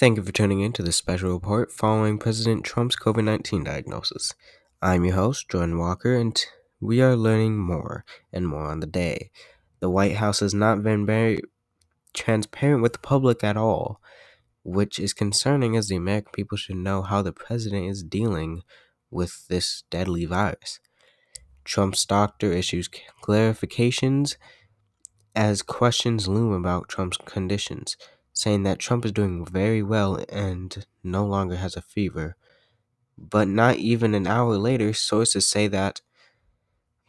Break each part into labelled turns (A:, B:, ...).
A: Thank you for tuning in to this special report following President Trump's COVID 19 diagnosis. I'm your host, Jordan Walker, and we are learning more and more on the day. The White House has not been very transparent with the public at all, which is concerning as the American people should know how the president is dealing with this deadly virus. Trump's doctor issues clarifications as questions loom about Trump's conditions saying that Trump is doing very well and no longer has a fever. But not even an hour later, sources say that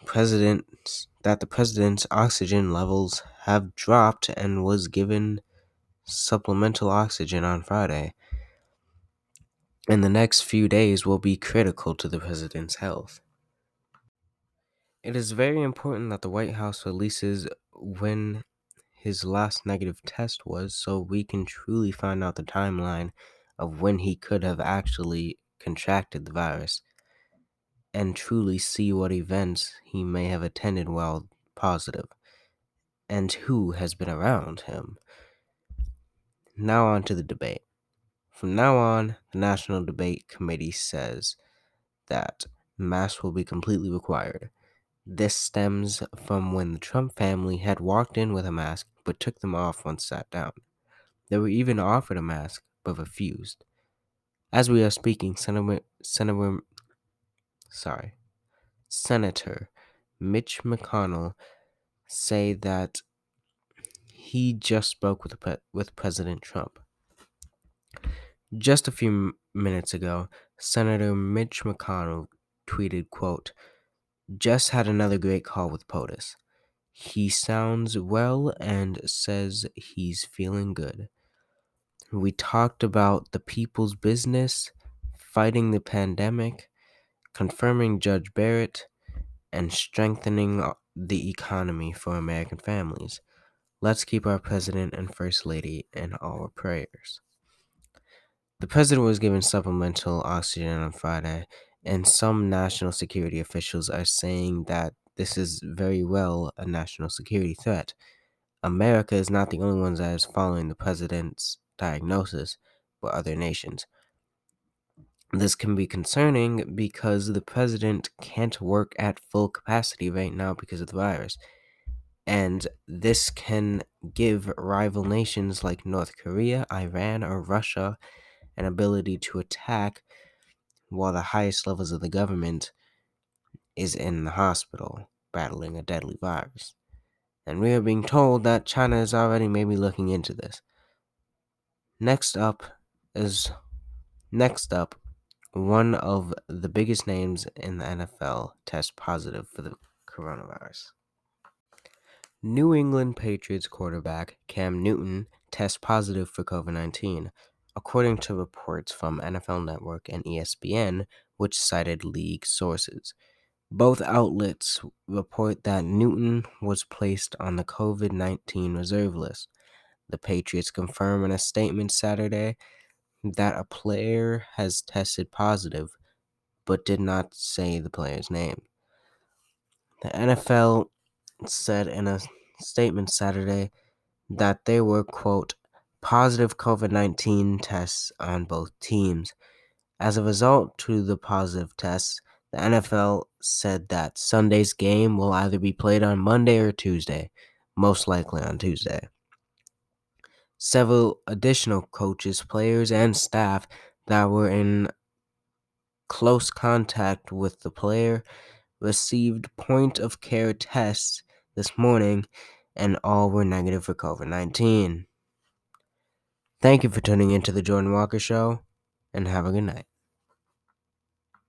A: president that the president's oxygen levels have dropped and was given supplemental oxygen on Friday. And the next few days will be critical to the president's health. It is very important that the White House releases when his last negative test was so we can truly find out the timeline of when he could have actually contracted the virus and truly see what events he may have attended while positive and who has been around him. Now, on to the debate. From now on, the National Debate Committee says that masks will be completely required. This stems from when the Trump family had walked in with a mask but took them off once sat down. They were even offered a mask but refused. As we are speaking, Senator, Senator sorry, Senator Mitch McConnell say that he just spoke with with President Trump. Just a few minutes ago, Senator Mitch McConnell tweeted, quote, just had another great call with POTUS. He sounds well and says he's feeling good. We talked about the people's business, fighting the pandemic, confirming Judge Barrett, and strengthening the economy for American families. Let's keep our President and First Lady in our prayers. The President was given supplemental oxygen on Friday, and some national security officials are saying that this is very well a national security threat. America is not the only ones that is following the president's diagnosis, but other nations. This can be concerning because the president can't work at full capacity right now because of the virus. And this can give rival nations like North Korea, Iran, or Russia an ability to attack while the highest levels of the government is in the hospital battling a deadly virus. And we are being told that China is already maybe looking into this. Next up is next up one of the biggest names in the NFL tests positive for the coronavirus. New England Patriots quarterback Cam Newton tests positive for COVID 19, according to reports from NFL Network and ESPN, which cited league sources. Both outlets report that Newton was placed on the COVID 19 reserve list. The Patriots confirm in a statement Saturday that a player has tested positive, but did not say the player's name. The NFL said in a statement Saturday that there were, quote, positive COVID 19 tests on both teams. As a result to the positive tests, the NFL said that Sunday's game will either be played on Monday or Tuesday, most likely on Tuesday. Several additional coaches, players, and staff that were in close contact with the player received point of care tests this morning, and all were negative for COVID 19. Thank you for tuning into the Jordan Walker Show, and have a good night.